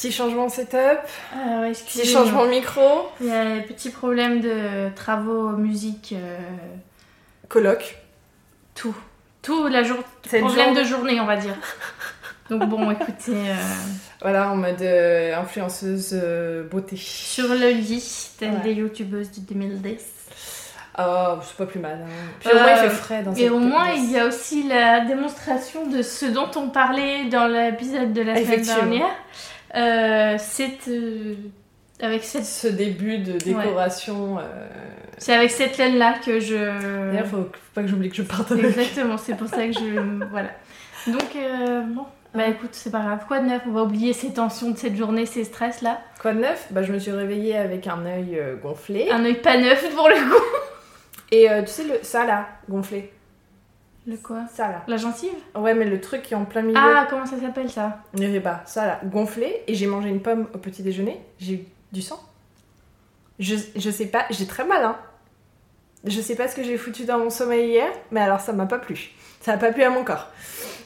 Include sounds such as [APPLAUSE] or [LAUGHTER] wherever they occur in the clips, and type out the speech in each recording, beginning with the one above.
Petit changement setup, Ah ouais, petit changement de micro, Il y a un petit problème de travaux, musique, euh, coloc. tout. Tout la jour... Cette Problème journée- de journée, on va dire. Donc bon, [LAUGHS] écoutez, euh, Voilà, en mode euh, influenceuse euh, beauté. sur le lit, telle Ouais. des youtubeuses du 2010. Ah, c'est pas plus mal. hein. Puis au moins, il fait frais dans Et cette au moins, il y a aussi la démonstration de ce dont on parlait dans l'épisode de la semaine dernière. Euh, c'est euh, avec cette, ce début de décoration. euh, c'est avec cette laine là que je. D'ailleurs, faut, faut pas que j'oublie que je parte avec. Exactement, c'est pour ça que je. [LAUGHS] voilà. Donc, euh, bon, bah écoute, c'est pas grave. Quoi de neuf? On va oublier ces tensions de cette journée, ces stress là. Quoi de neuf? Bah, je me suis réveillée avec un œil gonflé. Un œil pas neuf pour le coup. Et tu sais, le, ça là, gonflé. Le quoi Ça là. La gencive Ouais, mais le truc qui est en plein milieu. Ah, comment ça s'appelle ça n'y avait pas. Ça là, gonflé. Et j'ai mangé une pomme au petit déjeuner. J'ai eu du sang. Je, je sais pas, j'ai très mal, hein. Je sais pas ce que j'ai foutu dans mon sommeil hier, mais alors ça m'a pas plu. Ça a pas plu à mon corps.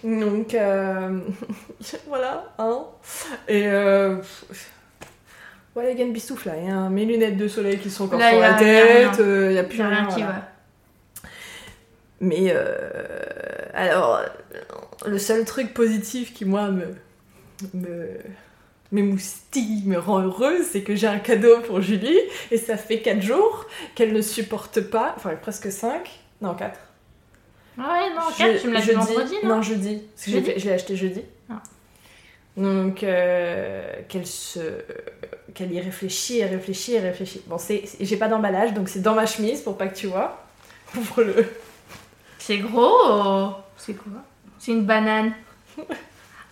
Donc, euh, [LAUGHS] voilà, hein. Et euh, voilà, il y a une bistoufle là. Il y a mes lunettes de soleil qui sont encore Là, sur la a tête. euh, Il y a plus rien rien. qui voilà. va. Mais euh, alors, le seul truc positif qui, moi, me, me m'émoustille, me rend heureuse, c'est que j'ai un cadeau pour Julie et ça fait 4 jours qu'elle ne supporte pas, enfin presque 5, non 4. Ah ouais, non, 4, tu me l'as dit vendredi, non Non, jeudi. Parce que Jeudi je l'ai acheté jeudi. Ah. Donc, euh, qu'elle se... qu'elle y réfléchit, et réfléchit, et réfléchit. Bon, c'est, j'ai pas d'emballage, donc c'est dans ma chemise pour pas que tu vois. Ouvre-le. C'est gros C'est quoi C'est une banane. [LAUGHS]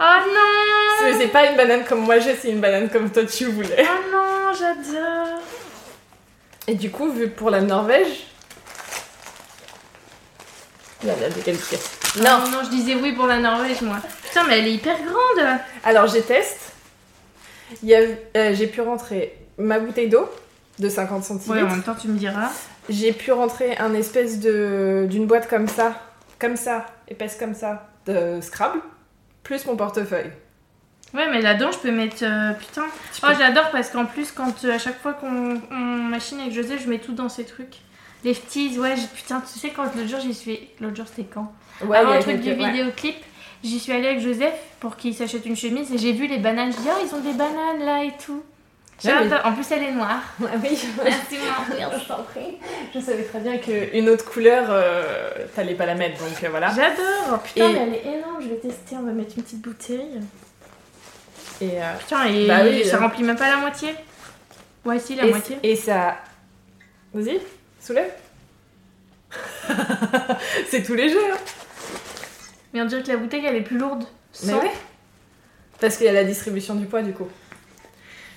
Oh non C'est, pas une banane comme moi j'ai, c'est une banane comme toi tu voulais. Oh non, j'adore Et du coup, vu pour la Norvège... Là, là, de quelle pièce Non, non, je disais oui pour la Norvège, moi. Putain, mais elle est hyper grande Alors, j'ai test. Euh, j'ai pu rentrer ma bouteille d'eau de 50 centilitres. Ouais, en même temps, tu me diras. J'ai pu rentrer un espèce de d'une boîte comme ça, comme ça, épaisse comme ça, de Scrabble, plus mon portefeuille. Ouais, mais là-dedans, je peux mettre. euh, putain. Tu Oh, peux- j'adore parce qu'en plus, quand euh, à chaque fois qu'on on machine avec José, je mets tout dans ces trucs. Les petits, ouais, putain, tu sais, quand l'autre jour, j'y suis. L'autre jour, c'était quand? Ouais, Avant il y a le truc du ouais. vidéoclip, j'y suis allée avec Joseph pour qu'il s'achète une chemise et j'ai vu les bananes. Je dis, oh, ils ont des bananes là et tout. Ouais, mais- J'adore. En plus, elle est noire. [LAUGHS] Ah oui, Merci, maman. je t'en prie. Je savais très bien qu'une autre couleur, euh, t'allais pas la mettre, donc euh, voilà. J'adore. Oh, Putain, Et- mais elle est énorme. Je vais tester. On va mettre une petite bouteille. Et, euh, Putain, et Bah oui, ça euh. remplit même pas la moitié. Ouais, si, la et, moitié. et ça... Vas-y, soulève. [LAUGHS] c'est tout léger, hein. Mais on dirait que la bouteille, elle est plus lourde. Mais ouais. Parce qu'il y a la distribution du poids, du coup.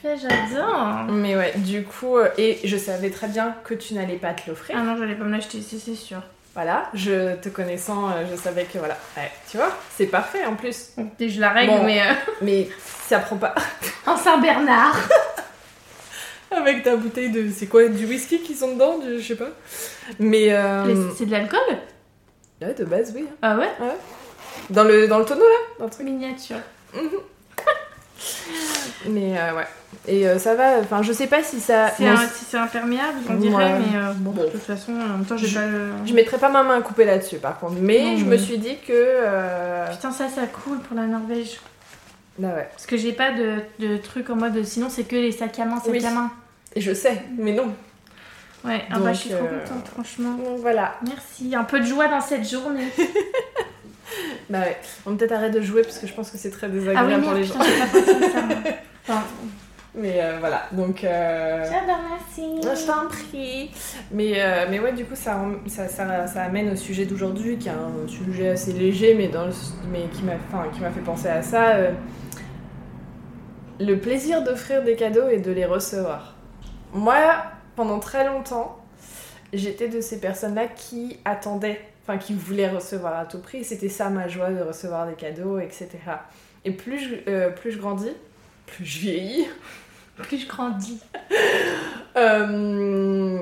Ouais, J'adore. Mais ouais, du coup, euh, et je savais très bien que tu n'allais pas te l'offrir. Ah non, j'allais pas me l'acheter, c'est c'est sûr. Voilà, je te connaissant, euh, je savais que voilà. Ouais, tu vois, c'est parfait en plus. Donc, je la règle, Bon. mais euh, Mais ça prend pas. [LAUGHS] en Saint-Bernard. [LAUGHS] Avec ta bouteille de. C'est quoi Du whisky qui sont dedans du- Je sais pas. Mais. euh, C'est de l'alcool? Ouais, de base, oui. Ah ouais? Dans le, dans le tonneau là? Dans le truc. Miniature. Mais euh, ouais. Et euh, ça va, enfin, je sais pas si ça. C'est bon, un- si c'est imperméable, on dirait, Ouais. mais euh, bon, Bon. de toute façon, en même temps, j'ai Je- pas le... Je mettrai pas ma main à couper là-dessus par contre. Mais Non, je me suis dit que. euh, Putain, ça, ça cool pour la Norvège. Bah ouais. Parce que j'ai pas de, de truc en mode... Sinon, c'est que les sacs à main, sacs Oui. à main. Et je sais, mais non. Ouais, ah Donc, bah, je suis trop contente, franchement. Donc voilà. Merci, un peu de joie dans cette journée. [LAUGHS] Bah ouais. On va peut-être arrêter de jouer parce que je pense que c'est très ah oui, désagréable pour les gens. putain, j'ai pas ça. [LAUGHS] Mais euh, voilà, donc. euh, J'adore, merci. Je t'en prie. Mais, euh, mais ouais, du coup, ça, ça, ça, ça amène au sujet d'aujourd'hui, qui est un sujet assez léger, mais, dans le, mais qui m'a enfin, qui m'a fait penser à ça. euh, le plaisir d'offrir des cadeaux et de les recevoir. Moi, pendant très longtemps, j'étais de ces personnes-là qui attendaient, enfin qui voulaient recevoir à tout prix. C'était ça ma joie de recevoir des cadeaux, etc. Et plus je, plus je grandis, plus je vieillis, Plus je grandis. [LAUGHS] euh,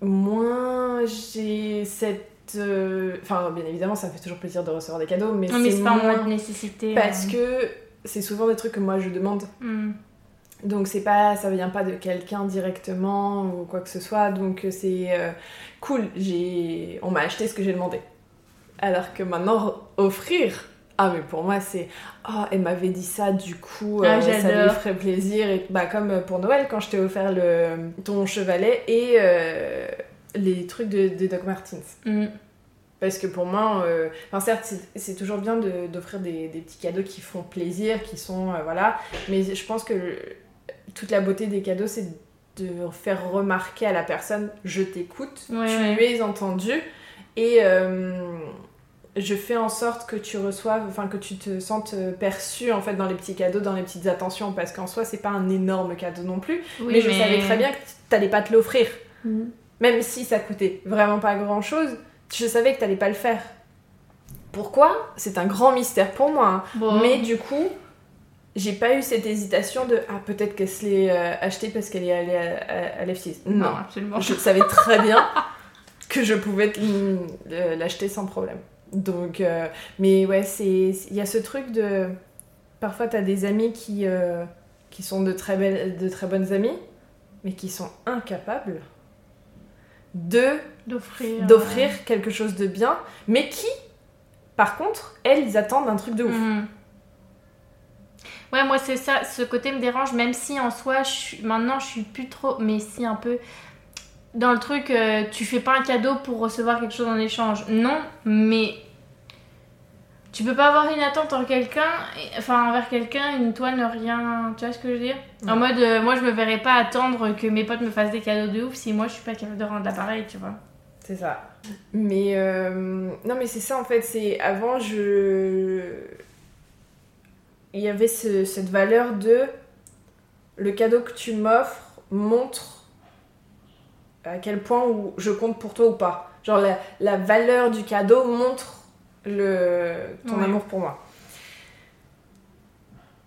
moins j'ai cette. euh, Enfin, bien évidemment, ça me fait toujours plaisir de recevoir des cadeaux, mais Non, mais c'est pas en moins mode nécessité. parce euh. que c'est souvent des trucs que moi je demande. Hmm. Donc c'est pas, ça vient pas de quelqu'un directement ou quoi que ce soit. Donc c'est euh, cool. J'ai, on m'a acheté ce que j'ai demandé. Alors que maintenant offrir, ah mais pour moi c'est, oh elle m'avait dit ça du coup Ah, euh, ça lui ferait plaisir et bah comme pour Noël quand je t'ai offert le ton chevalet et euh, les trucs de, de Doc Martens. Hmm. Parce que pour moi, euh, enfin certes, c'est- toujours bien de- d'offrir des, des petits cadeaux qui font plaisir, qui sont, euh, voilà, mais je pense que toute la beauté des cadeaux, c'est de faire remarquer à la personne, je t'écoute, Ouais, tu ouais. es entendu, et euh, je fais en sorte que tu reçoives, enfin que tu te sentes perçu en fait dans les petits cadeaux, dans les petites attentions, parce qu'en soi, c'est pas un énorme cadeau non plus, Oui, mais je savais très bien que t'allais pas te l'offrir. Hmm. Même si ça coûtait vraiment pas grand chose, je savais que t'allais pas le faire. Pourquoi? C'est un grand mystère pour moi. hein. Bon. Mais du coup, j'ai pas eu cette hésitation de ah peut-être qu'elle se l'est euh, achetée parce qu'elle est allée à, à, à l'F6. Non, Non, absolument. je savais très bien [LAUGHS] que je pouvais t- euh, l'acheter sans problème. Donc, euh, mais ouais, c'est il y a ce truc de parfois t'as des amis qui euh, qui sont de très belles, de très bonnes amies, mais qui sont incapables de D'offrir. euh, quelque chose de bien, mais qui, par contre, elles, ils attendent un truc de ouf. Mhm. Ouais, moi c'est ça, ce côté me dérange, même si en soi, je suis... maintenant je suis plus trop, mais si un peu dans le truc, euh, tu fais pas un cadeau pour recevoir quelque chose en échange. Non, mais tu peux pas avoir une attente envers quelqu'un, enfin envers quelqu'un, une toi ne rien, tu vois ce que je veux dire? En mode, euh, moi je me verrais pas attendre que mes potes me fassent des cadeaux de ouf si moi je suis pas capable de rendre l'appareil, tu vois? C'est ça. Mais euh, non, mais c'est ça en fait. C'est avant, je. Il y avait ce- cette valeur de le cadeau que tu m'offres montre à quel point où je compte pour toi ou pas. Genre la, la valeur du cadeau montre le, ton Ouais. amour pour moi.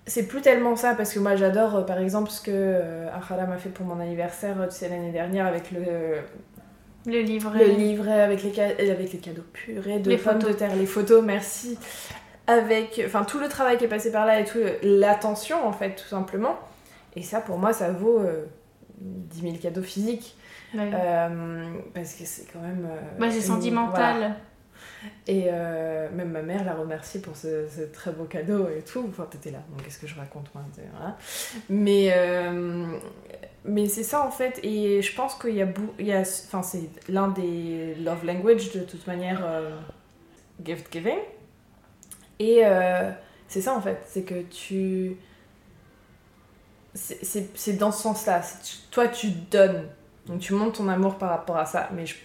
C'est plus tellement ça parce que moi j'adore euh, par exemple ce que euh, Akhala m'a fait pour mon anniversaire, euh, tu sais, l'année dernière avec le, Le livret. le livret avec les, euh, avec les cadeaux purés de Les pommes photos. de terre, les photos, merci. Avec enfin tout le travail qui est passé par là et tout, l'attention en fait, tout simplement. Et ça pour moi ça vaut euh, 10 000 cadeaux physiques. Ouais. Euh, parce que c'est quand même. euh, Bah, c'est sentimental. voilà. Et euh, même ma mère l'a remercié pour ce, ce très beau cadeau et tout. Enfin, t'étais là, donc qu'est-ce que je raconte moi voilà. Mais, euh, mais c'est ça en fait. Et je pense qu'il y a. il y a enfin, c'est l'un des love language de toute manière, gift giving. Et c'est ça en fait. C'est que tu. c'est- dans ce sens-là. Toi, tu donnes. Donc tu montres ton amour par rapport à ça. Mais je-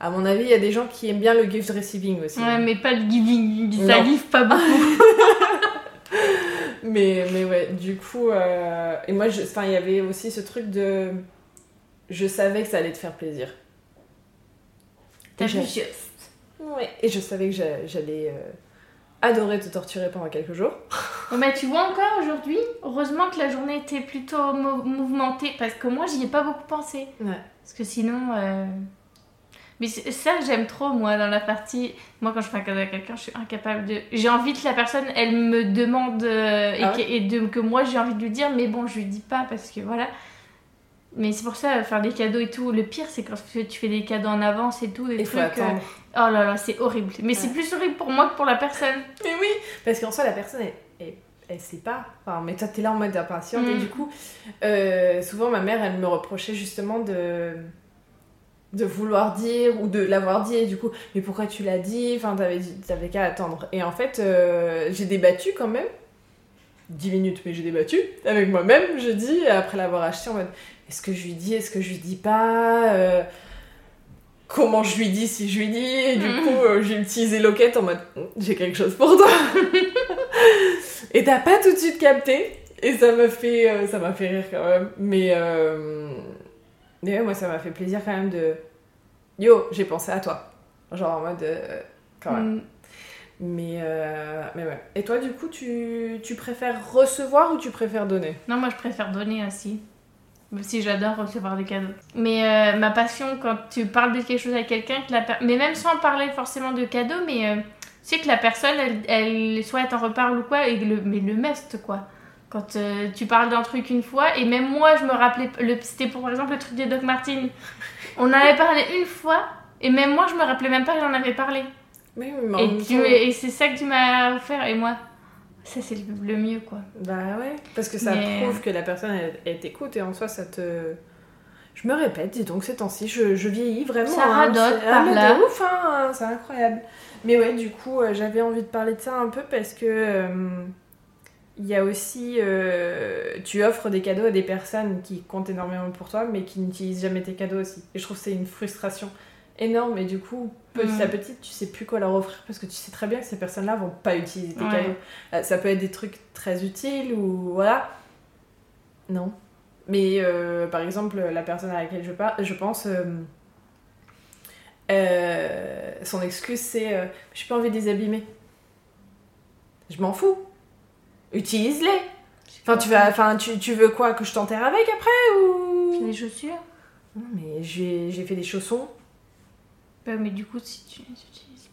à mon avis, il y a des gens qui aiment bien le gift receiving aussi. Ouais, mais pas le giving, ça livre pas beaucoup. [LAUGHS] Mais, mais ouais, du coup, euh, et moi, je- enfin, il y avait aussi ce truc de. Je savais que ça allait te faire plaisir. T'as juste. Ouais. Et je savais que j'a- j'allais euh, adorer te torturer pendant quelques jours. Oh, mais tu vois encore aujourd'hui, heureusement que la journée était plutôt mou- mouvementée parce que moi j'y ai pas beaucoup pensé. Ouais. Parce que sinon. euh, Mais ça j'aime trop moi dans la partie. Moi quand je fais un cadeau à quelqu'un, je suis incapable de. J'ai envie que la personne elle me demande euh, et, Ah que, ouais et de- que moi j'ai envie de lui dire, mais bon je lui dis pas parce que voilà. Mais c'est pour ça, faire des cadeaux et tout. Le pire, c'est quand tu fais- des cadeaux en avance et tout. Des trucs. euh. Oh là là, c'est horrible. Mais c'est plus horrible pour moi que pour la personne. Mais oui, parce qu'en soi, la personne, elle, elle, elle sait pas. Enfin, mais toi, t'es là en mode impatiente. Et Mm. du coup, euh, souvent, ma mère, elle me reprochait justement de de vouloir dire ou de l'avoir dit et du coup mais pourquoi tu l'as dit? Enfin t'avais t'avais qu'à attendre et en fait euh, j'ai débattu quand même 10 minutes mais j'ai débattu avec moi-même je dis après l'avoir acheté en mode est-ce que je lui dis est-ce que je lui dis pas Euh, comment je lui dis si je lui dis et du Mm. coup euh, j'ai utilisé Locket en mode j'ai quelque chose pour toi [LAUGHS] et t'as pas tout de suite capté et ça m'a fait euh, ça m'a fait rire quand même mais euh, mais ouais, moi ça m'a fait plaisir quand même de yo j'ai pensé à toi genre en mode quand même Mm. mais mais ouais et toi du coup tu, tu préfères recevoir ou tu préfères donner? Non, moi je préfère donner aussi. Même si j'adore recevoir des cadeaux. Mais euh, ma passion, quand tu parles de quelque chose à quelqu'un, que la per- mais même sans parler forcément de cadeaux, mais euh, sais que la personne, elle, elle soit elle t'en reparle ou quoi, et le, mais le must quoi. Quand euh, tu parles d'un truc une fois, et même moi, je me rappelais, le, c'était pour exemple le truc de Doc Martin. [LAUGHS] On en avait parlé une fois, et même moi, je me rappelais même pas que j'en avais parlé. Mais Et, tu- et c'est ça que tu m'as offert, et moi, ça c'est le, mieux quoi. Bah ouais, parce que ça Mais- prouve que la personne, elle, elle t'écoute et en soi, ça te... Je me répète, dis donc, ces temps-ci, je, je vieillis vraiment. Ça hein, radote c'est- par ah, là. ouf, hein, c'est incroyable. Mais ouais, du coup, euh, j'avais envie de parler de ça un peu parce que... euh, Il y a aussi... euh, tu offres des cadeaux à des personnes qui comptent énormément pour toi, mais qui n'utilisent jamais tes cadeaux aussi. Et je trouve que c'est une frustration énorme. Et du coup, petit Mm. à petit, tu sais plus quoi leur offrir parce que tu sais très bien que ces personnes-là vont pas utiliser tes Ouais. cadeaux. Euh, Ça peut être des trucs très utiles ou voilà. Non. Mais euh, par exemple, la personne à laquelle je, par- je pense, euh, son excuse c'est euh, J'ai pas envie de les abîmer. Je m'en fous. Utilise-les. Enfin, tu, vas, enfin tu, tu veux quoi Que je t'enterre avec après ou. Les chaussures Non, mais j'ai fait des chaussons, Bah, mais du coup, si tu les utilises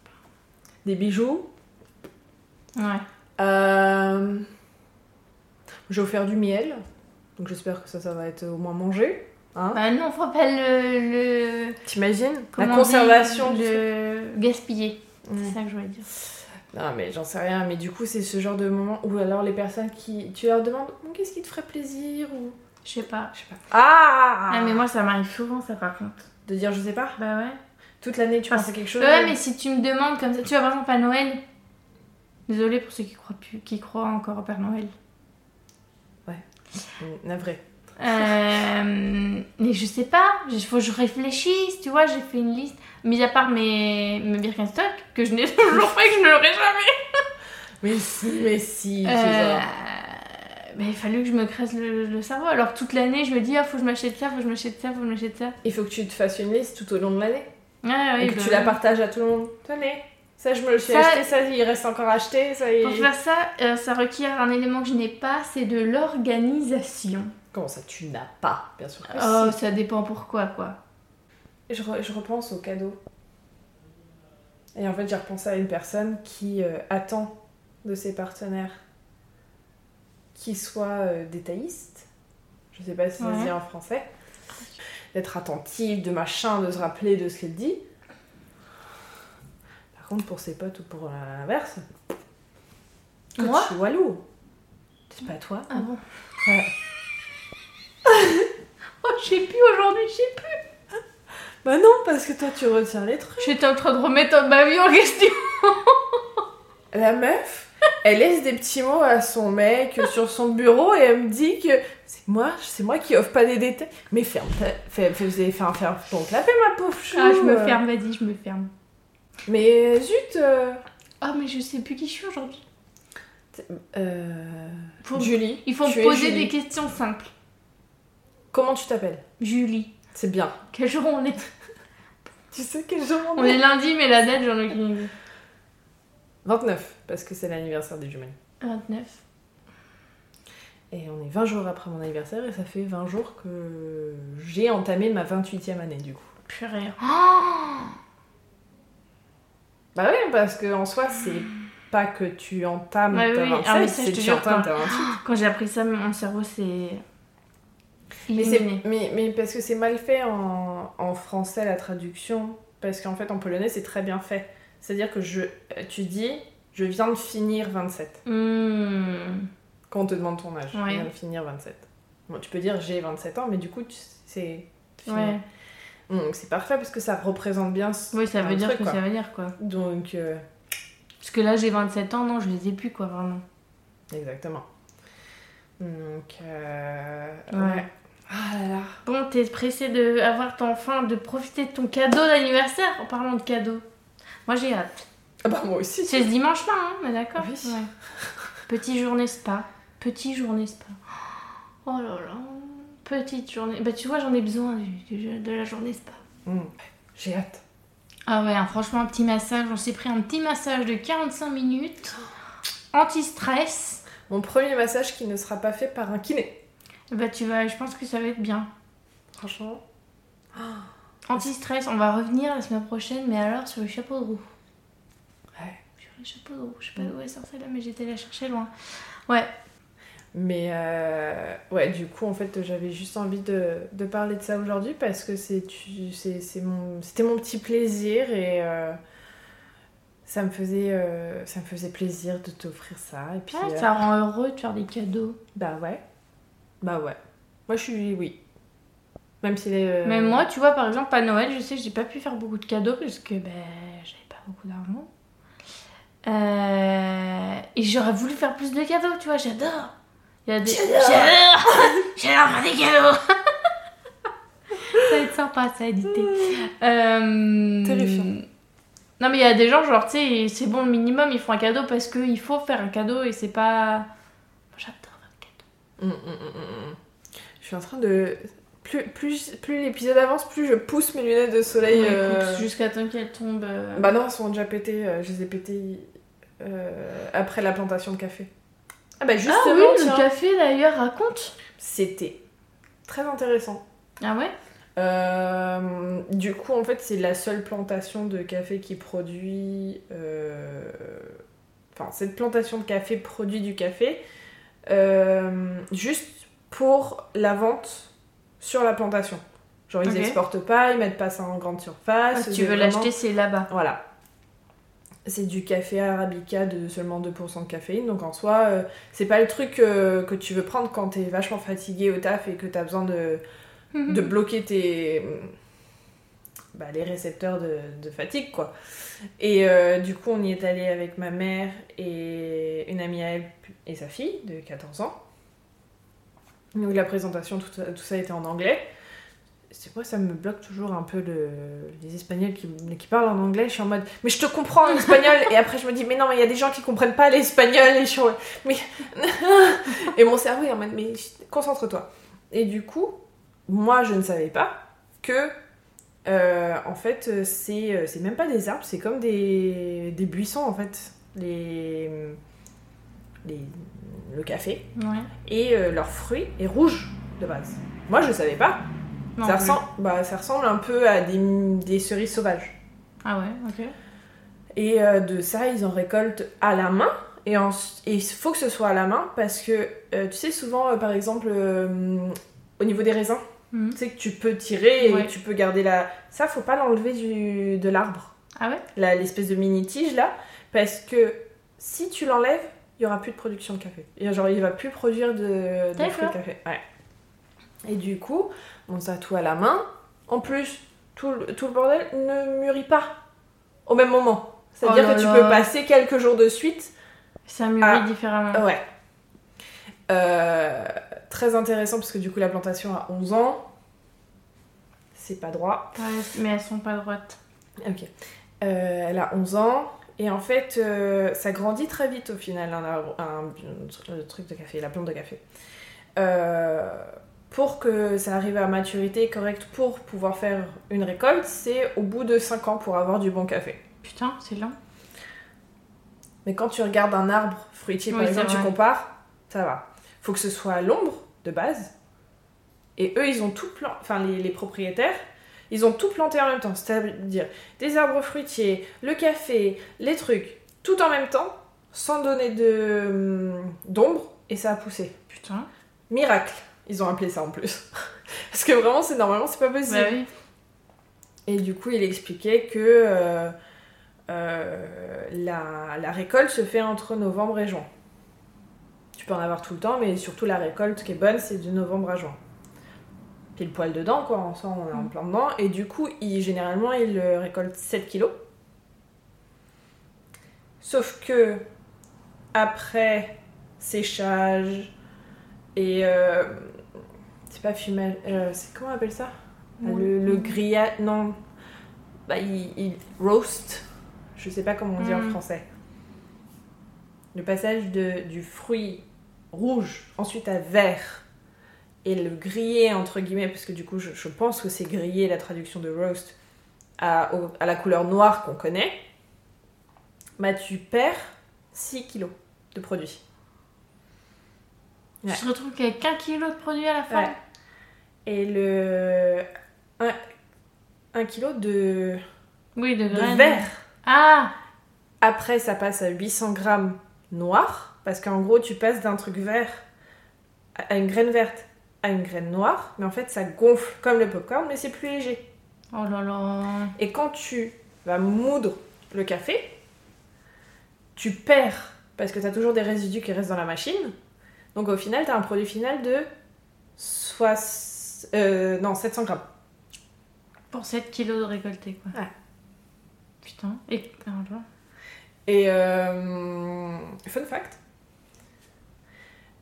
des bijoux? pas. Ouais. Euh, J'ai offert du miel. Donc j'espère que ça, ça va être au moins mangé. Hein Bah non, faut pas le. le... T'imagines? La conservation. dit. Le gaspiller. C'est ça que je voulais dire. Non, mais j'en sais rien. Mais du coup, c'est ce genre de moment où alors les personnes qui. Tu leur demandes qu'est-ce qui te ferait plaisir? ou. Je sais pas. Je sais pas. Ah, Ah, mais moi, ça m'arrive souvent, ça, par contre. De dire je sais pas. Bah ouais. Toute l'année, tu Parce- penses à quelque chose Ouais, mais si tu me demandes comme ça, tu vois, par exemple, à Noël. Désolée pour ceux qui croient, plus, qui croient encore au Père Noël. Mm, Navré. Euh, mais je sais pas, il faut que je réfléchisse, tu vois, j'ai fait une liste. Mis à part mes, mes Birkenstock, que je n'ai [LAUGHS] toujours pas que je ne l'aurai jamais. Mais si, mais si. Euh, mais il fallu que je me crève le, le cerveau. Alors toute l'année, je me dis, ah, faut que je m'achète ça, faut que je m'achète ça, faut que je m'achète ça. Il faut que tu te fasses une liste tout au long de l'année. Ah, oui, et que bah tu la partages à tout le monde. Tenez. Ça, je me le suis Ça- acheté, ça, il reste encore à acheter. Ça, il- Pour faire ça, euh, ça requiert un élément que je n'ai pas, c'est de l'organisation. Comment ça, tu n'as pas Bien sûr que Oh, si. ça dépend pourquoi, quoi. Je, re- je repense aux cadeaux. Et en fait, j'ai repensé à une personne qui euh, attend de ses partenaires qu'ils soient euh, détaillistes. Je sais pas si ça se Ouais. dit en français. D'être attentif, de machin, de se rappeler de ce qu'elle dit. Par contre, pour ses potes ou pour l'inverse, Moi je suis walou. C'est pas toi Ah bon Ouais. [LAUGHS] Oh, je sais plus aujourd'hui, je sais plus. Bah non, parce que toi, tu retiens les trucs. J'étais en train de remettre ma vie en question. La meuf, elle laisse des petits mots à son mec sur son bureau et elle me dit que c'est moi, c'est moi qui offre pas des détails. Mais ferme, ta- fais, fais, faire faire ton clapet, ma pauvre chou. Ah, je me ferme, vas-y, je me ferme. Mais zut, euh, Ah, mais je sais plus qui je suis aujourd'hui. euh, Faut- Julie. Il faut me poser des questions simples. Comment tu t'appelles? Julie. C'est bien. Quel jour on est? Tu sais quel jour on On est est? lundi, mais la date, j'en ai aucune idée. 29, parce que c'est l'anniversaire des jumelles. 29. Et on est 20 jours après mon anniversaire et ça fait 20 jours que j'ai entamé ma 28e année du coup. Purée. Oh Bah oui, parce que en soi, c'est pas que tu entames Ouais, ta oui, 27, ah, ça, c'est que tu entames ta 28. [GASPS] Quand j'ai appris ça, mon cerveau s'est Mais, c'est- mais, mais parce que c'est mal fait en, en français la traduction, parce qu'en fait en polonais c'est très bien fait. C'est-à-dire que je, tu dis je viens de finir 27. Hmm. Quand on te demande ton âge, Ouais. viens de finir 27. Bon, tu peux dire j'ai 27 ans, mais du coup c'est fini. Ouais. Donc c'est parfait parce que ça représente bien ce Oui, ça veut dire truc, que quoi. ça veut dire quoi. Donc euh, Parce que là, j'ai 27 ans, non, je les ai plus quoi, vraiment. exactement. Donc euh, Ouais. ouais. Ah là là. Bon, t'es pressé de avoir ton enfin de profiter de ton cadeau d'anniversaire en parlant de cadeau. Moi, j'ai hâte. Ah bah moi aussi. C'est ce dimanche-là, hein, mais d'accord Oui. Ouais. Petite journée spa. Petite journée spa. Oh là là. Petite journée. Bah, tu vois, j'en ai besoin du- du- de la journée spa. Mm. J'ai hâte. Ah ouais, hein, franchement, un petit massage. On s'est pris un petit massage de 45 minutes. Anti-stress. Mon premier massage qui ne sera pas fait par un kiné. Bah, tu vas, je pense que ça va être bien. Franchement. [GASPS] Anti-stress, on va revenir la semaine prochaine, mais alors sur le chapeau de roue. Ouais. les chapeaux de roue. Je sais pas d'où elle sort celle-là, mais j'étais la chercher loin. Ouais. Mais euh, ouais, du coup, en fait, j'avais juste envie de, de parler de ça aujourd'hui parce que c'est mon- c'était mon petit plaisir et euh, ça, me faisait, euh, ça me faisait plaisir de t'offrir ça. Et puis, Ah, ça rend heureux de faire des cadeaux. bah ouais. Bah ouais. Moi, je suis oui. Même si les. Même moi, tu vois, par exemple, à Noël, je sais que j'ai pas pu faire beaucoup de cadeaux parce que ben, j'avais pas beaucoup d'argent. Et j'aurais voulu faire plus de cadeaux, tu vois, j'adore. Il y a des... J'adore. J'adore J'adore faire des cadeaux Ça va être sympa, ça, à éditer. Euh, Terrifiant. Non, mais il y a des gens, genre, tu sais, c'est bon, le minimum, ils font un cadeau parce qu'il faut faire un cadeau et c'est pas... Moi, J'adore faire un cadeau. Hum, hum. Je suis en train de. Plus, plus, plus l'épisode avance, plus je pousse mes lunettes de soleil. Ouais, euh, Jusqu'à temps qu'elles tombent... euh, Bah non, elles sont déjà pétées. euh, je les ai pétées euh, après la plantation de café. Ah bah justement, Ah oui, tiens, le café d'ailleurs raconte. c'était très intéressant. Ah ouais? Euh, du coup, en fait, c'est la seule plantation de café qui produit. euh, Enfin, cette plantation de café produit du café euh, juste pour la vente sur la plantation. Genre, ils Ok. exportent pas, ils mettent pas ça en grande surface. Ah, Si tu c'est veux vraiment- l'acheter, c'est là-bas. Voilà. C'est du café arabica de seulement 2% de caféine, donc en soi, euh, c'est pas le truc euh, que tu veux prendre quand t'es vachement fatigué au taf et que t'as besoin de, [LAUGHS] de bloquer tes. bah, les récepteurs de, de fatigue, quoi. Et euh, du coup, on y est allé avec ma mère et une amie à elle et sa fille de 14 ans. Donc la présentation, tout tout ça était en anglais. C'est moi, ça me bloque toujours un peu le- les Espagnols qui, qui parlent en anglais. Je suis en mode, mais je te comprends en espagnol. et après, je me dis, mais non, mais il y a des gens qui comprennent pas l'espagnol. Et je suis mais. [LAUGHS] et mon cerveau est en mode, mais concentre-toi. Et du coup, moi, je ne savais pas que, euh, en fait, c'est c'est même pas des arbres, c'est comme des, des buissons, en fait. Les, les, le café. Ouais. Et euh, leur fruit est rouge de base. Moi, je savais pas. Non ça, ressemble, bah, ça ressemble un peu à des, des cerises sauvages. Ah ouais, ok. Et euh, de ça, ils en récoltent à la main. Et il faut que ce soit à la main parce que, euh, tu sais, souvent, euh, par exemple, au niveau des raisins, Mhm. tu sais que tu peux tirer et Ouais. tu peux garder la... Ça, faut pas l'enlever de l'arbre, Ah ouais? L'espèce de mini-tige là, parce que si tu l'enlèves, il y aura plus de production de café. Et genre, il va plus produire de, de fruits de café. Ouais. Et du coup, on tout à la main. En plus, tout le, tout le bordel ne mûrit pas au même moment. C'est-à-dire Oh que tu peux passer quelques jours de suite. Ça mûrit différemment. Ouais. Euh, très intéressant parce que du coup, la plantation a 11 ans. C'est pas droit. Ouais, mais elles sont pas droites. Ok. Euh, elle a 11 ans. Et en fait, euh, ça grandit très vite au final, un arbre- un- le truc de café, la plante de café. Pour que ça arrive à maturité correcte pour pouvoir faire une récolte, c'est au bout de 5 ans pour avoir du bon café. Putain, c'est lent. Mais quand tu regardes un arbre fruitier, par exemple, tu compares, ça va. Faut que ce soit à l'ombre de base. Et eux, ils ont tout planté, enfin les, les propriétaires, ils ont tout planté en même temps. C'est-à-dire des arbres fruitiers, le café, les trucs, tout en même temps, sans donner de hum, d'ombre, et ça a poussé. Putain. Miracle, ils ont appelé ça en plus. [LAUGHS] Parce que vraiment, c'est normalement, c'est pas possible. Bah oui. Et du coup, il expliquait que euh, euh, la, la récolte se fait entre novembre et juin. Tu peux en avoir tout le temps, mais surtout la récolte qui est bonne, c'est de novembre à juin. Pile poil dedans, quoi, en soi, on est en Mm. plein dedans. Et du coup, il, généralement, il euh, récolte 7 kilos. Sauf que, après séchage et. euh, c'est pas fumage. euh, c'est comment on appelle ça? Le, le grillage. Non. Bah, il, il roast. Je sais pas comment on dit en Mm. français. Le passage de, du fruit rouge, ensuite à vert, et le grillé, entre guillemets, parce que du coup, je, je pense que c'est grillé la traduction de roast, à, au- à la couleur noire qu'on connaît, bah, tu perds 6 kilos de produit. Ouais. Tu te retrouves avec un kilo de produit à la fin? Ouais. Et le. 1 kilo de, Oui, de de verre. Ah Après, ça passe à 800 grammes noir, parce qu'en gros, tu passes d'un truc vert à une graine verte à une graine noire, mais en fait, ça gonfle comme le popcorn, mais c'est plus léger. Oh là là. Et quand tu vas moudre le café, tu perds, parce que tu as toujours des résidus qui restent dans la machine. Donc au final, tu as un produit final de euh, non, 700 grammes. Pour 7 kilos de récolté, quoi. Ouais. Putain. Et. alors. Et euh, fun fact.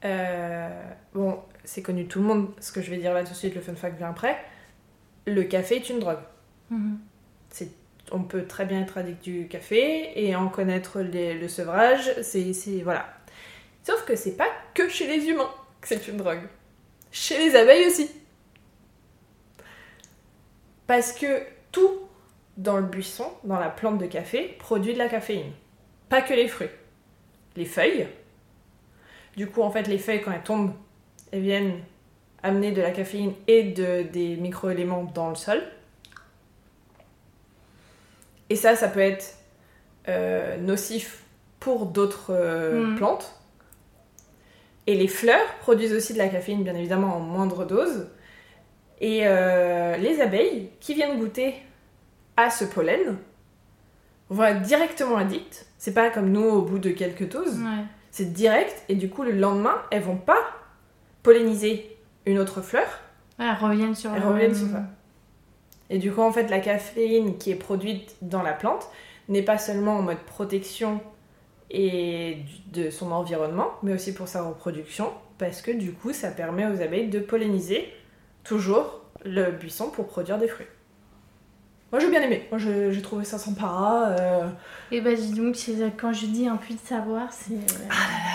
euh, bon, c'est connu de tout le monde, ce que je vais dire là tout de suite, le fun fact vient après. Le café est une drogue. Mhm. On peut très bien être addict du café et en connaître les- le sevrage, c'est- voilà. Sauf que c'est pas que chez les humains que c'est une drogue. Chez les abeilles aussi. Parce que tout dans le buisson, dans la plante de café, produit de la caféine. Pas que les fruits. Les feuilles. Du coup, en fait, les feuilles, quand elles tombent, elles viennent amener de la caféine et de, des micro-éléments dans le sol. Et ça, ça peut être euh, nocif pour d'autres euh, Mhm. plantes. Et les fleurs produisent aussi de la caféine, bien évidemment, en moindre dose. Et euh, les abeilles qui viennent goûter à ce pollen vont être directement addictes. C'est pas comme nous au bout de quelques doses. Ouais. C'est direct. Et du coup, le lendemain, elles vont pas polliniser une autre fleur. Ouais, elles reviennent sur Elles le reviennent sur ça. Et du coup, en fait, la caféine qui est produite dans la plante n'est pas seulement en mode protection et de son environnement, mais aussi pour sa reproduction, parce que du coup, ça permet aux abeilles de polliniser toujours le buisson pour produire des fruits. Moi, j'ai bien aimé. Moi, j'ai trouvé ça sympa. euh. Et bah, dis donc, c'est- quand je dis un puits de savoir, c'est. euh,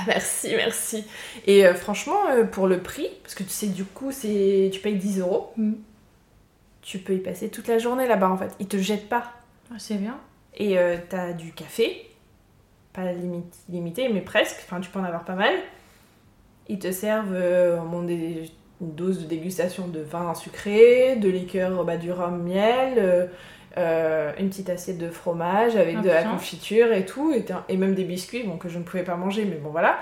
Merci, merci. Et euh, franchement, euh, pour le prix, parce que tu sais, du coup, tu payes 10 euros, Mm. tu peux y passer toute la journée là-bas, en fait. Ils te jettent pas. ah, c'est bien. Et euh, t'as du café, pas limite, limité, mais presque, enfin tu peux en avoir pas mal. Ils te servent euh, bon, des, une dose de dégustation de vin sucré, de liqueur, bah, du rhum miel, euh, euh, une petite assiette de fromage avec Ah, de la confiture et tout, et, même des biscuits bon, que je ne pouvais pas manger, mais bon voilà.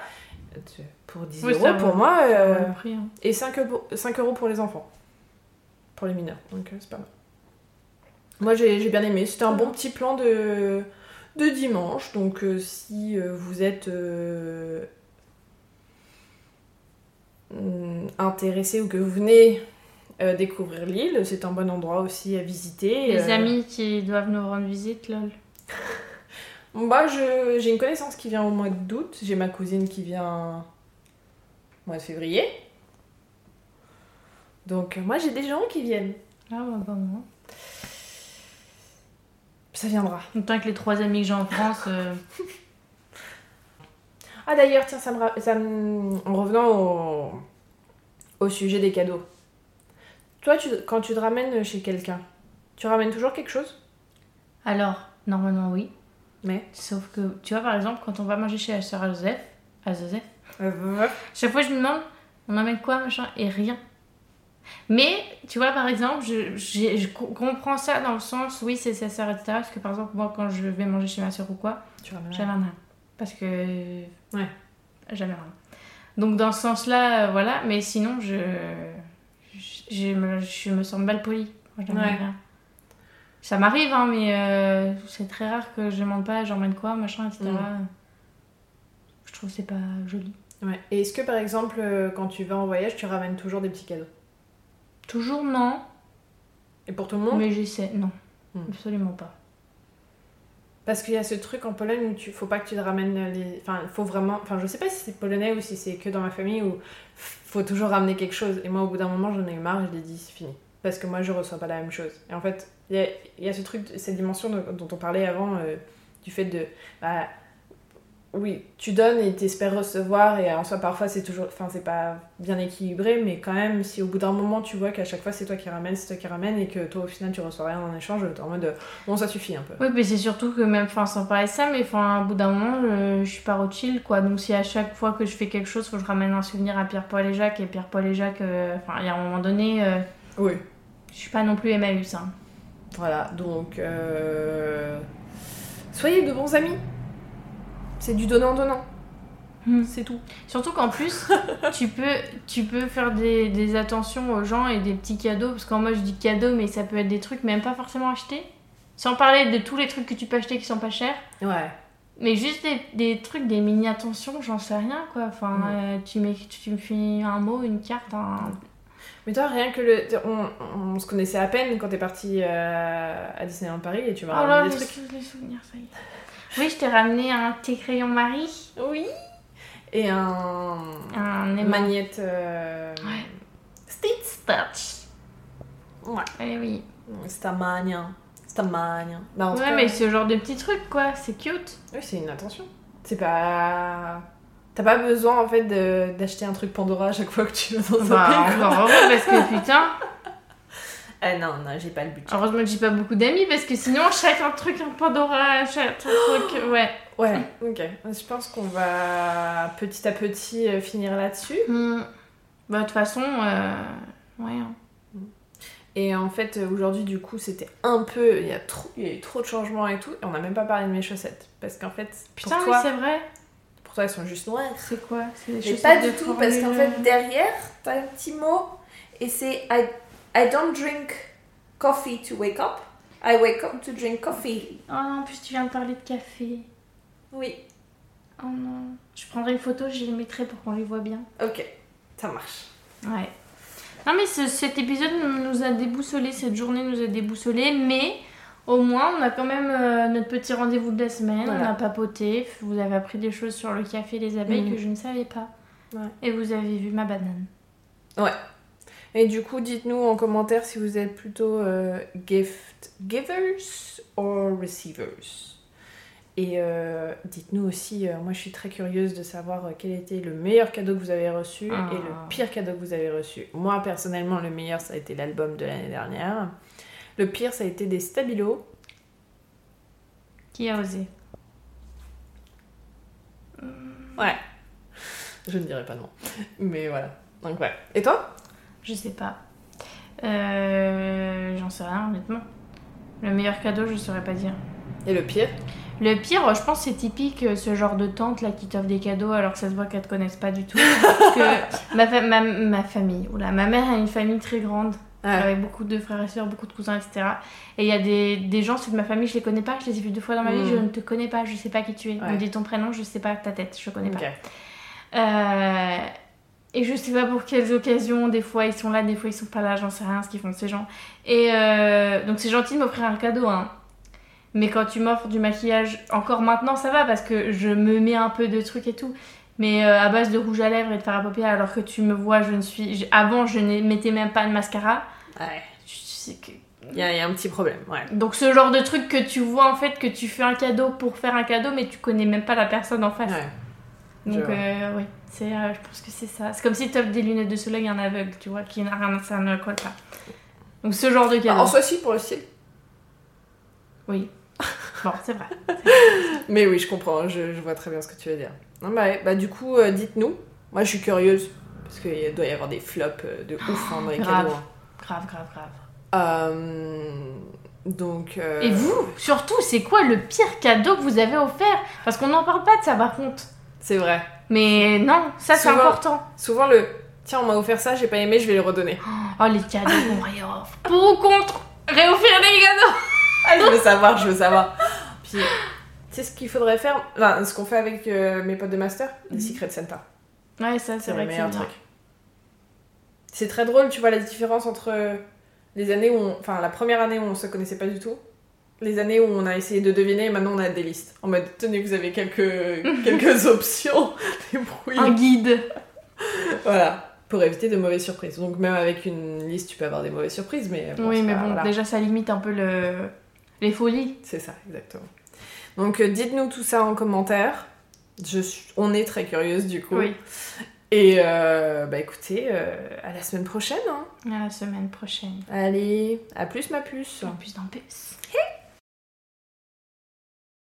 Pour 10 Oui, euros, pour moi, euh, prix, hein. et 5 euros, 5 euros pour les enfants. Pour les mineurs, donc euh, c'est pas mal. Moi j'ai j'ai bien aimé, c'était un bon petit plan de, de dimanche, donc euh, si euh, vous êtes euh, hum, intéressé ou que vous venez euh, découvrir l'île, c'est un bon endroit aussi à visiter. Les amis qui doivent nous rendre visite, lol. [LAUGHS] Je- j'ai une connaissance qui vient au mois d'août, j'ai ma cousine qui vient au mois de février. Donc moi j'ai des gens qui viennent. Ah, bah, bah, moi. Ça viendra. Autant que les trois amis que j'ai en France. euh, [LAUGHS] Ah d'ailleurs, tiens, ça me, ra- ça me- en revenant au, au sujet des cadeaux. Toi, tu, quand tu te ramènes chez quelqu'un, tu ramènes toujours quelque chose? Alors, normalement, oui. Mais? Sauf que, tu vois, par exemple, quand on va manger chez la sœur à Joseph, à Joseph, Euh, chaque fois je me demande, on emmène quoi, machin, et rien. Mais, tu vois, par exemple, je, je co- comprends ça dans le sens, oui, c'est sa sœur, etc. Parce que, par exemple, moi, quand je vais manger chez ma sœur ou quoi, j'amène rien. Parce que. Ouais. J'amène rien. Donc, dans ce sens-là, euh, voilà. Mais sinon, je. Je, je me, je me sens mal polie. quand Ouais. Ça m'arrive, hein, mais euh, c'est très rare que je demande pas, j'emmène quoi, machin, etc. Mm. Je trouve que c'est pas joli. Ouais. Et est-ce que par exemple, euh, quand tu vas en voyage, tu ramènes toujours des petits cadeaux? Toujours non, Et pour tout le monde mais j'essaie. Non, Mm. absolument pas. Parce qu'il y a ce truc en Pologne où tu faut pas que tu te ramènes les. Enfin, il faut vraiment. Enfin, je sais pas si c'est polonais ou si c'est que dans ma famille où faut toujours ramener quelque chose. Et moi, au bout d'un moment, j'en ai eu marre et je l'ai dit, c'est fini. Parce que moi, je reçois pas la même chose. Et en fait, il y a, il y a ce truc, cette dimension de- dont on parlait avant, euh, du fait de. Bah, oui, tu donnes et t'espères recevoir, et en soi, parfois, c'est toujours. Enfin, c'est pas bien équilibré, mais quand même, si au bout d'un moment, tu vois qu'à chaque fois, c'est toi qui ramènes, c'est toi qui ramènes, et que toi, au final, tu reçois rien en échange, t'es en mode. euh, Bon, ça suffit un peu. Oui, mais c'est surtout que même, enfin, sans parler de ça, mais enfin, au bout d'un moment, je, je suis pas chill, quoi. Donc, si à chaque fois que je fais quelque chose, faut que je ramène un souvenir à Pierre-Paul et Jacques, et Pierre-Paul et Jacques, euh, enfin, il y a un moment donné, euh, Oui. je suis pas non plus Emmaüs, hein. Voilà, donc euh, soyez de bons amis. C'est du donnant-donnant. Hmm. C'est tout. Surtout qu'en plus, [LAUGHS] tu peux, tu peux faire des, des attentions aux gens et des petits cadeaux. Parce qu'en moi, je dis cadeaux, mais ça peut être des trucs même pas forcément achetés. Sans parler de tous les trucs que tu peux acheter qui sont pas chers. Ouais. Mais juste des, des trucs, des mini-attentions, j'en sais rien quoi. Enfin, euh, tu, mets, tu me fais un mot, une carte, un. Mais toi, rien que le. On, on se connaissait à peine quand t'es parti euh, à Disneyland Paris et tu m'as Oh là, ramené les, des trucs. sou- les souvenirs, ça y est. Oui, je t'ai ramené un thé crayon Marie. Oui. Et un. Un aimant. magnette. euh, Ouais. Stitch. Touch. Ouais. Eh oui. Stamagna. Stamagna. Bah, en tout Ouais, cas, mais ce genre de petits trucs quoi, c'est cute. Oui, c'est une attention. C'est pas. T'as pas besoin en fait de- d'acheter un truc Pandora à chaque fois que tu vas dans un Bah, pays. encore parce que [LAUGHS] putain. Ah non, non, j'ai pas le budget. Heureusement que j'ai pas beaucoup d'amis parce que sinon chaque un truc un Pandora, chaque truc, ouais. Ouais, ok. Je pense qu'on va petit à petit euh, finir là-dessus. Hmm. Bah de toute façon, euh... ouais. hein. Et en fait, euh, aujourd'hui, du coup, c'était un peu. Il y, a trop... il y a eu trop de changements et tout. Et on n'a même pas parlé de mes chaussettes. Parce qu'en fait, Putain, pour, oui, toi, c'est vrai. pour toi, elles sont juste noires. C'est quoi? C'est des Mais chaussettes pas de du tout, parce qu'en fait, derrière, t'as un petit mot. Et c'est I, don't drink coffee to wake up. I wake up to drink coffee. Oh non, en plus tu viens de parler de café. Oui, Oh non. Je prendrai une photo, je les mettrai pour qu'on les voit bien. ok. Ça marche. Ouais. Non mais ce- cet épisode nous a déboussolé, cette journée nous a déboussolé, mais au moins on a quand même euh, notre petit rendez-vous de la semaine, Voilà. on a papoté, vous avez appris des choses sur le café et les abeilles Mhm. que je ne savais pas. Ouais. Et vous avez vu ma banane. Et du coup, dites-nous en commentaire si vous êtes plutôt euh, gift givers or receivers. Et euh, dites-nous aussi, euh, moi je suis très curieuse de savoir quel était le meilleur cadeau que vous avez reçu Ah. et le pire cadeau que vous avez reçu. Moi personnellement, le meilleur ça a été l'album de l'année dernière. Le pire ça a été des stabilos. Qui a osé? Ouais. Je ne dirai pas non. Mais voilà. Donc ouais. Et toi? Je sais pas. Euh, J'en sais rien honnêtement. Le meilleur cadeau, je saurais pas dire. Et le pire? Le pire, je pense, c'est typique euh, ce genre de tante là qui t'offre des cadeaux alors que ça se voit qu'elles te connaissent pas du tout. [LAUGHS] Parce que ma, fa- ma, ma famille, oula, ma mère a une famille très grande Ouais. avec beaucoup de frères et sœurs, beaucoup de cousins, etc. Et il y a des, des gens, ceux de ma famille, je les connais pas, je les ai vus deux fois dans ma vie, Mm. je ne te connais pas, je sais pas qui tu es. On Ouais. me dit ton prénom, je sais pas ta tête, je connais pas. Euh, et je sais pas pour quelles occasions, des fois ils sont là, des fois ils sont pas là, j'en sais rien ce qu'ils font ces gens. Et euh, donc c'est gentil de m'offrir un cadeau, hein. Mais quand tu m'offres du maquillage, encore maintenant ça va parce que je me mets un peu de trucs et tout. Mais euh, à base de rouge à lèvres et de faire à paupières alors que tu me vois, je ne suis. Avant je ne mettais même pas de mascara. Ouais. Je sais que. Il y, a il y a un petit problème, ouais. Donc ce genre de truc que tu vois en fait, que tu fais un cadeau pour faire un cadeau mais tu connais même pas la personne en face. Ouais. Donc euh, oui, c'est, euh, je pense que c'est ça. C'est comme si tu offres des lunettes de soleil à un aveugle, tu vois, qui n'a rien, ça ne colle pas. Donc ce genre de Bah, cadeau. en soi, si, pour le style. Oui. Bon, c'est vrai. Mais oui, je comprends, je, je vois très bien ce que tu veux dire. Non, bah, bah, du coup, euh, dites-nous. Moi, je suis curieuse. Parce qu'il doit y avoir des flops euh, de ouf hein, dans les grave. cadeaux. hein. Grave, grave, grave. Euh, donc. euh, Et vous, surtout, c'est quoi le pire cadeau que vous avez offert? Parce qu'on n'en parle pas de ça par contre. C'est vrai. Mais non, ça c'est important. Souvent, le. Tiens, on m'a offert ça, j'ai pas aimé, je vais le redonner. Oh, les cadeaux qu'on réoffre. Pour ou contre? Réoffrir des cadeaux [LAUGHS] Ah, je veux savoir, je veux savoir. Puis, tu sais ce qu'il faudrait faire? Enfin, ce qu'on fait avec euh, mes potes de master? Les Mhm. Secret Santa. Ouais, ça c'est vrai que c'est truc. bien. C'est très drôle, tu vois la différence entre les années où on... Enfin, la première année où on se connaissait pas du tout, les années où on a essayé de deviner et maintenant on a des listes. En mode, tenez, vous avez quelques, [LAUGHS] quelques options, [LAUGHS] débrouillez. Un guide. Voilà, pour éviter de mauvaises surprises. Donc même avec une liste, tu peux avoir des mauvaises surprises, mais bon, oui, mais bon, voilà. déjà ça limite un peu le... les folies. C'est ça, exactement. Donc euh, dites-nous tout ça en commentaire. Je suis... On est très curieuse du coup. Oui. Et euh, bah écoutez, euh, à la semaine prochaine. hein. À la semaine prochaine. Allez, à plus ma puce. En plus d'un puce.